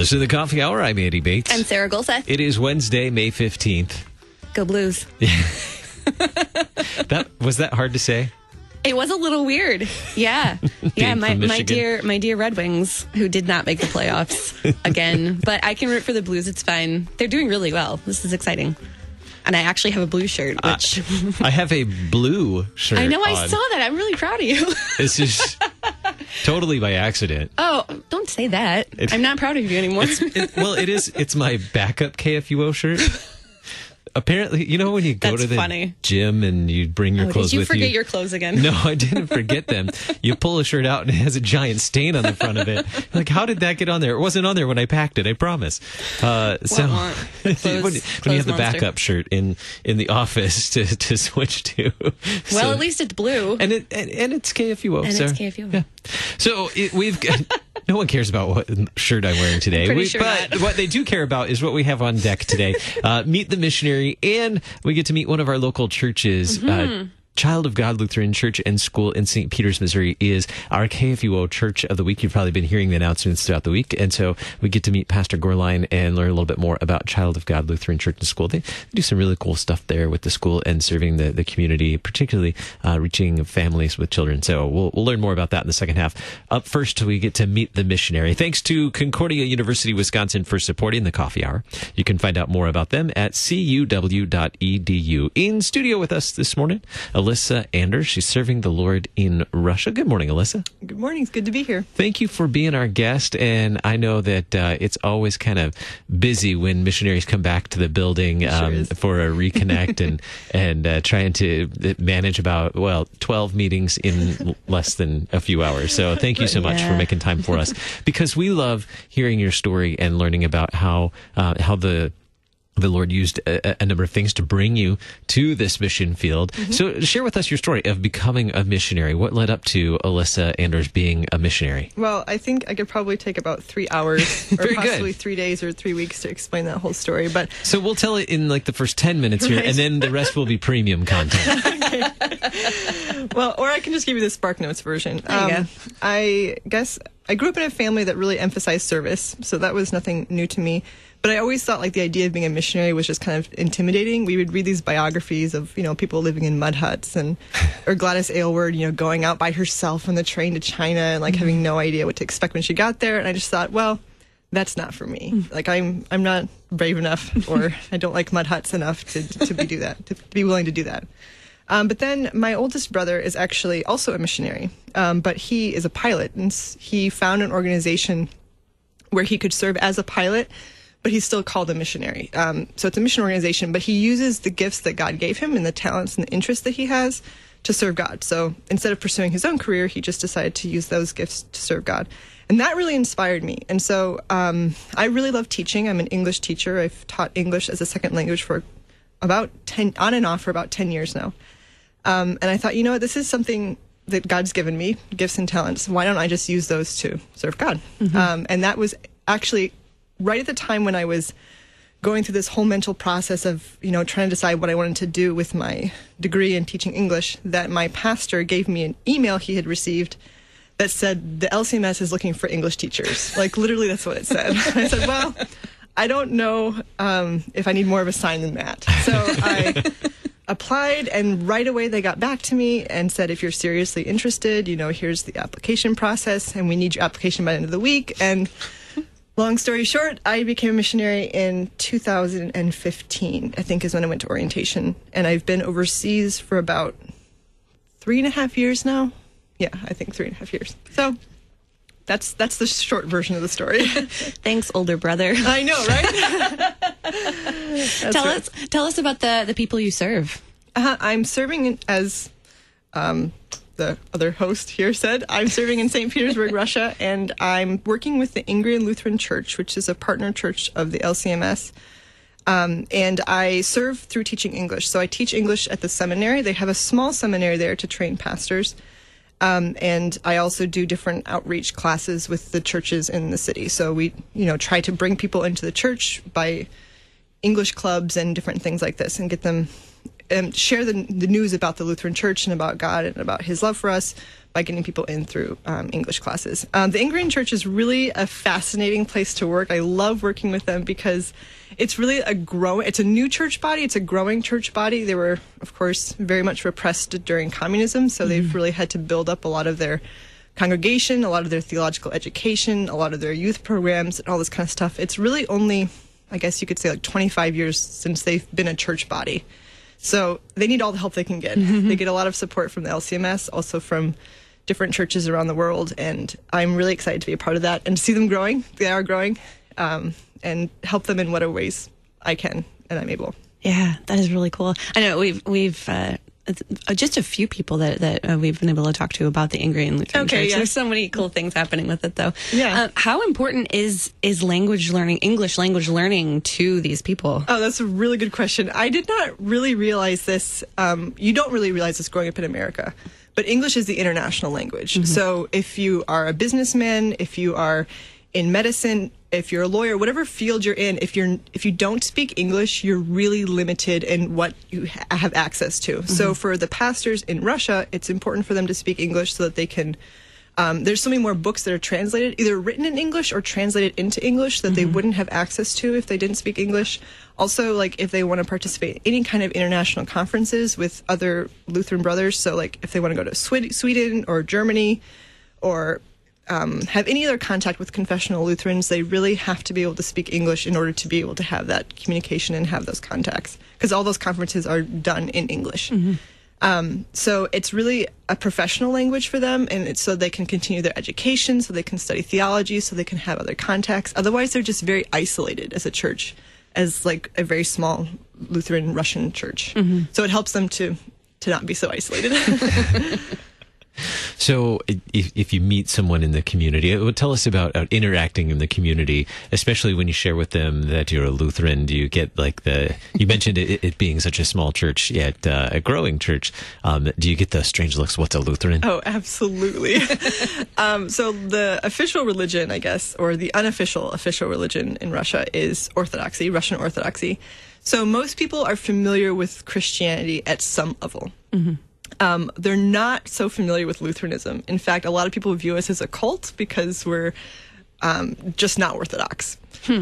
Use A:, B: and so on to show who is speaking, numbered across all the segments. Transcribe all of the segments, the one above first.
A: Listen to the coffee hour. I'm Andy Bates.
B: I'm Sarah Gulseth.
A: It is Wednesday, May 15th.
B: Go Blues.
A: That was that hard to say?
B: It was a little weird. Yeah. yeah, my, my dear my dear Red Wings, who did not make the playoffs again. But I can root for the Blues. It's fine. They're doing really well. This is exciting. And I actually have a blue shirt, which
A: I have a blue shirt.
B: I know I saw that. I'm really proud of you.
A: This is totally by accident.
B: oh, don't say that. I'm not proud of you anymore.
A: It- well, it is. It's my backup KFUO shirt. Apparently, you know when you go
B: That's
A: to the
B: funny.
A: gym and you bring your
B: Oh,
A: clothes
B: did you forget
A: you.
B: your clothes again?
A: No, I didn't forget them. You pull a shirt out and it has a giant stain on the front of it. Like, how did that get on there? It wasn't on there when I packed it. I promise. Uh, so
B: wah.
A: when,
B: Clothes-
A: when you have
B: clothes
A: the
B: monster.
A: backup shirt in in the office to, to switch to,
B: Well,
A: So-
B: at least it's blue.
A: and it and, and it's KFUO.
B: And
A: so,
B: it's KFUO.
A: Yeah. So it, we've got. No one cares about what shirt I'm wearing today.
B: pretty
A: We-
B: sure
A: but
B: not.
A: what they do care about is what we have on deck today. Uh, meet the missionary, and we get to meet one of our local churches.
B: Mm-hmm.
A: Uh, Child of God Lutheran Church and School in St. Peters, Missouri is our KFUO Church of the Week. You've probably been hearing the announcements throughout the week. And so we get to meet Pastor Gorline and learn a little bit more about Child of God Lutheran Church and School. They do some really cool stuff there with the school and serving the, the community, particularly uh, reaching families with children. So we'll, we'll learn more about that in the second half. Up first, we get to meet the missionary. Thanks to Concordia University, Wisconsin for supporting the coffee hour. You can find out more about them at cuw.edu. In studio with us this morning, Alyssa Anders. She's serving the Lord in Russia. Good morning, Alyssa.
C: Good morning. It's good to be here.
A: Thank you for being our guest. And I know that uh, it's always kind of busy when missionaries come back to the building um, for a reconnect and and uh, trying to manage about well twelve meetings in less than a few hours. So thank you so much for making time for us because we love hearing your story and learning about how uh, how the the Lord used a, a number of things to bring you to this mission field.
C: Mm-hmm.
A: So, share with us your story of becoming a missionary. What led up to Alyssa Anders being a missionary?
C: Well, I think I could probably take about three hours or
A: Very good.
C: possibly three days or three weeks to explain that whole story. But
A: So we'll tell it in like the first 10 minutes here,
C: Right.
A: and then the rest will be premium content.
C: well, or I can just give you the Spark Notes version. Um,
B: There you go.
C: I guess I grew up in a family that really emphasized service, so that was nothing new to me. But I always thought like the idea of being a missionary was just kind of intimidating. We would read these biographies of you know people living in mud huts and or Gladys Aylward, you know, going out by herself on the train to China and like having no idea what to expect when she got there. And I just thought, well, that's not for me. Like I'm I'm not brave enough or I don't like mud huts enough to to be do that to be willing to do that. Um, but then my oldest brother is actually also a missionary, um, but he is a pilot, and he found an organization where he could serve as a pilot, but he's still called a missionary. Um, so it's a mission organization, but he uses the gifts that God gave him and the talents and the interests that he has to serve God. So instead of pursuing his own career, he just decided to use those gifts to serve God. And that really inspired me. And so um, I really love teaching. I'm an English teacher. I've taught English as a second language for about 10, on and off for about 10 years now. Um, and I thought, you know what, this is something that God's given me, gifts and talents. Why don't I just use those to serve God? Um, and that was actually right at the time when I was going through this whole mental process of, you know, trying to decide what I wanted to do with my degree in teaching English, that my pastor gave me an email he had received that said, the LCMS is looking for English teachers. Like, literally, that's what it said. I said, well, I don't know um, if I need more of a sign than that. So I applied, and right away they got back to me and said, if you're seriously interested, you know, here's the application process, and we need your application by the end of the week. And long story short, I became a missionary in 2015, I think is when I went to orientation. And I've been overseas for about three and a half years now. Yeah, I think three and a half years. So that's that's the short version of the story.
B: Thanks, older brother.
C: I know, right?
B: Tell
C: right.
B: us tell us about the the people you serve.
C: Uh, I'm serving as um, the other host here said. I'm serving in St. Petersburg, Russia, and I'm working with the Ingrian Lutheran Church, which is a partner church of the LCMS. Um, and I serve through teaching English. So I teach English at the seminary. They have a small seminary there to train pastors. Um, and I also do different outreach classes with the churches in the city. So we, you know, try to bring people into the church by English clubs and different things like this, and get them um, share the, the news about the Lutheran Church and about God and about His love for us, by getting people in through um, English classes. Um, the Ingrian Church is really a fascinating place to work. I love working with them because it's really a grow. It's a new church body. It's a growing church body. They were, of course, very much repressed during communism, so they've really had to build up a lot of their congregation, a lot of their theological education, a lot of their youth programs, and all this kind of stuff. It's really only, I guess you could say, like 25 years since they've been a church body. So they need all the help they can get. They get a lot of support from the LCMS, also from different churches around the world, and I'm really excited to be a part of that and see them growing. They are growing, um, and help them in whatever ways I can and I'm able.
B: Yeah, that is really cool. I know we've we've uh, just a few people that that uh, we've been able to talk to about the Ingrian Lutheran
C: Okay,
B: Church.
C: yeah.
B: There's so many cool things happening with it, though.
C: Yeah.
B: Uh, how important is is language learning, English language learning, to these people?
C: Oh, that's a really good question. I did not really realize this. Um, you don't really realize this growing up in America, but English is the international language. So if you are a businessman, if you are in medicine, if you're a lawyer, whatever field you're in, if you're if you don't speak English, you're really limited in what you ha- have access to. So for the pastors in Russia, it's important for them to speak English so that they can um, there's so many more books that are translated, either written in English or translated into English that they wouldn't have access to if they didn't speak English. Also, like if they want to participate in any kind of international conferences with other Lutheran brothers, so like if they want to go to Sweden or Germany or um, have any other contact with confessional Lutherans, they really have to be able to speak English in order to be able to have that communication and have those contacts. Because all those conferences are done in English. Um, so it's really a professional language for them, and it's so they can continue their education, so they can study theology, so they can have other contacts. Otherwise, they're just very isolated as a church, as like a very small Lutheran Russian church. So it helps them to to not be so isolated.
A: So, if, if you meet someone in the community, uh, tell us about uh, interacting in the community, especially when you share with them that you're a Lutheran. Do you get like the, you mentioned it, it being such a small church, yet uh, a growing church. Um, do you get the strange looks? What's a Lutheran?
C: Oh, absolutely. um, so the official religion, I guess, or the unofficial official religion in Russia is Orthodoxy, Russian Orthodoxy. So most people are familiar with Christianity at some level. Um, they're not so familiar with Lutheranism. In fact, a lot of people view us as a cult because we're um, just not Orthodox.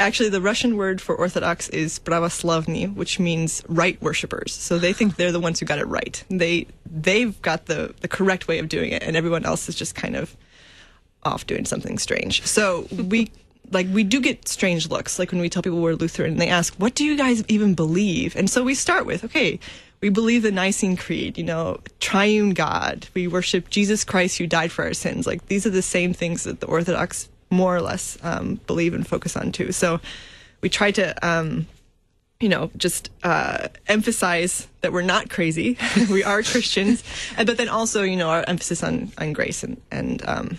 C: Actually, the Russian word for Orthodox is pravoslavny, which means right worshippers. So they think they're the ones who got it right. They they've got the the correct way of doing it, and everyone else is just kind of off doing something strange. So we like we do get strange looks like when we tell people we're Lutheran and they ask, "What do you guys even believe?" And so we start with, "Okay, we believe the Nicene Creed, you know, triune God. We worship Jesus Christ who died for our sins. Like these are the same things that the Orthodox more or less um, believe and focus on too. So we try to um, you know, just uh, emphasize that we're not crazy. we are Christians, but then also, you know, our emphasis on on grace and and um,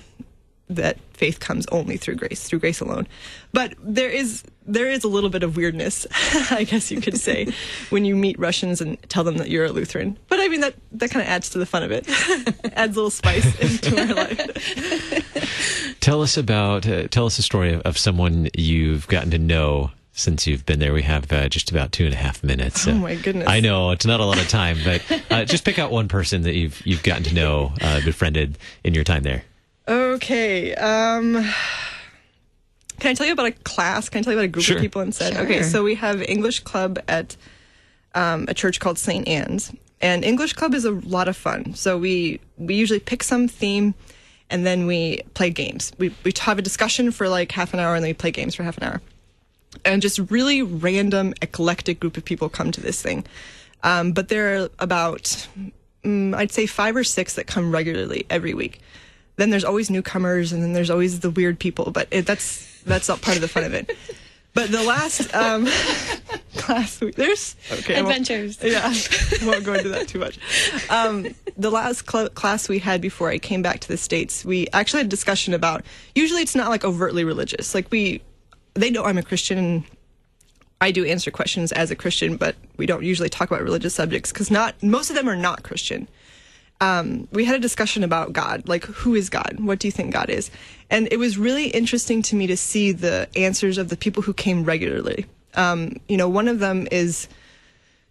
C: that faith comes only through grace, through grace alone. But there is there is a little bit of weirdness, I guess you could say, when you meet Russians and tell them that you're a Lutheran. But I mean that that kind of adds to the fun of it, adds a little spice into our life.
A: Tell us about, uh, tell us a story of, of someone you've gotten to know since you've been there. We have uh, just about two and a half minutes.
C: Oh,
A: Uh,
C: my goodness.
A: I know it's not a lot of time, but uh, just pick out one person that you've you've gotten to know, uh, befriended in your time there.
C: Okay. Um, can I tell you about a class? Can I tell you about a group
A: Sure.
C: of people instead?
B: Sure.
C: Okay, so we have English club at um, a church called St. Anne's, and English club is a lot of fun. So we we usually pick some theme, and then we play games. We we have a discussion for like half an hour, and then we play games for half an hour. And just really random, eclectic group of people come to this thing. Um, but there are about mm, I'd say five or six that come regularly every week. Then there's always newcomers, and then there's always the weird people. But it, that's that's not part of the fun of it. But the last um, class week, there's okay, I
B: Adventures.
C: yeah, I won't go into that too much. Um, the last cl- class we had before I came back to the states, we actually had a discussion about. Usually, it's not like overtly religious. Like we, they know I'm a Christian. and I do answer questions as a Christian, but we don't usually talk about religious subjects because not most of them are not Christian. Um, we had a discussion about God, like who is God? What do you think God is? And it was really interesting to me to see the answers of the people who came regularly. Um, you know, one of them is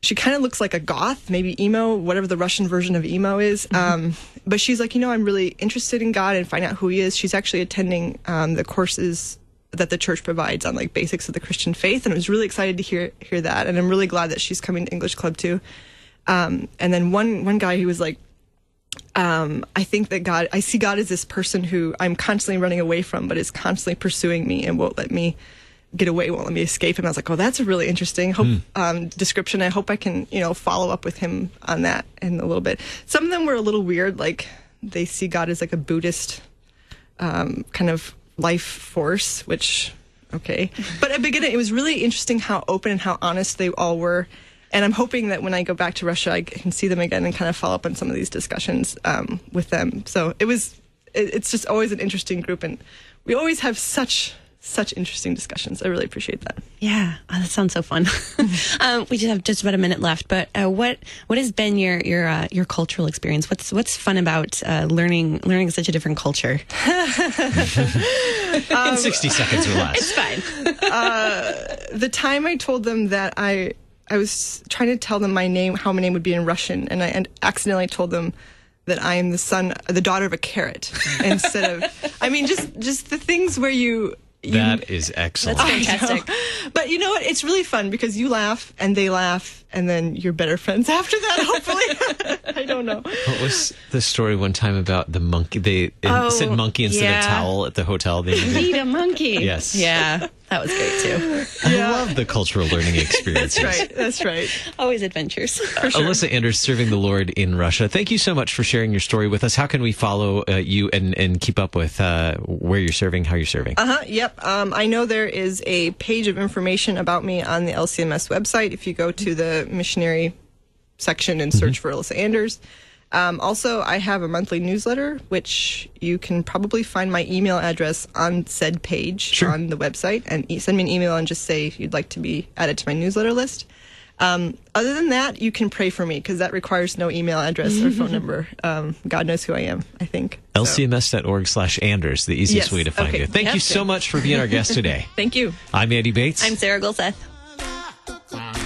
C: she kind of looks like a goth, maybe emo, whatever the Russian version of emo is. Um, but she's like, you know, I'm really interested in God and find out who He is. She's actually attending um, the courses that the church provides on like basics of the Christian faith, and I was really excited to hear hear that. And I'm really glad that she's coming to English Club too. Um, and then one one guy who was like, um, I think that God, I see God as this person who I'm constantly running away from, but is constantly pursuing me and won't let me get away, won't let me escape. him. I was like, oh, that's a really interesting hope, um, description. I hope I can, you know, follow up with him on that in a little bit. Some of them were a little weird, like they see God as like a Buddhist um, kind of life force, which okay. But at the beginning, it was really interesting how open and how honest they all were. And I'm hoping that when I go back to Russia, I can see them again and kind of follow up on some of these discussions um, with them. So it was, it, it's just always an interesting group, and we always have such such interesting discussions. I really appreciate that.
B: Yeah, oh, that sounds so fun. um, we just have just about a minute left, but uh, what what has been your your uh, your cultural experience? What's what's fun about uh, learning learning such a different culture?
A: In 60 seconds or less.
B: It's fine.
C: the time I told them that I I was trying to tell them my name, how my name would be in Russian, and I and accidentally told them that I am the son, the daughter of a carrot, instead of. I mean, just just the things where you. you
A: That is excellent.
B: That's fantastic.
C: But you know what? It's really fun because you laugh and they laugh, and then you're better friends after that. Hopefully, I don't know.
A: What was the story one time about the monkey? They it
B: Oh,
A: said monkey instead
B: yeah.
A: of towel at the hotel. They.
B: Need a monkey.
A: Yes.
B: Yeah, that was great too.
A: I love the cultural learning experience.
C: That's right. That's right.
B: Always adventures.
A: Alyssa Anders serving the Lord in Russia. Thank you so much for sharing your story with us. How can we follow uh, you and, and keep up with uh, where you're serving, how you're serving?
C: Uh huh. Yep. Um, I know there is a page of information about me on the LCMS website. If you go to the missionary section and search for Alyssa Anders. Um, also, I have a monthly newsletter, which you can probably find my email address on said page
A: Sure.
C: on the website, and e- send me an email and just say you'd like to be added to my newsletter list. Um, other than that, you can pray for me because that requires no email address or phone number. Um, God knows who I am. I think. So,
A: lcms.org slash Anders, the easiest
C: Yes.
A: way to find
C: Okay.
A: you. Thank
B: Yep.
A: you so much for being our guest today.
C: Thank you.
A: I'm Andy Bates.
B: I'm Sarah Gulseth.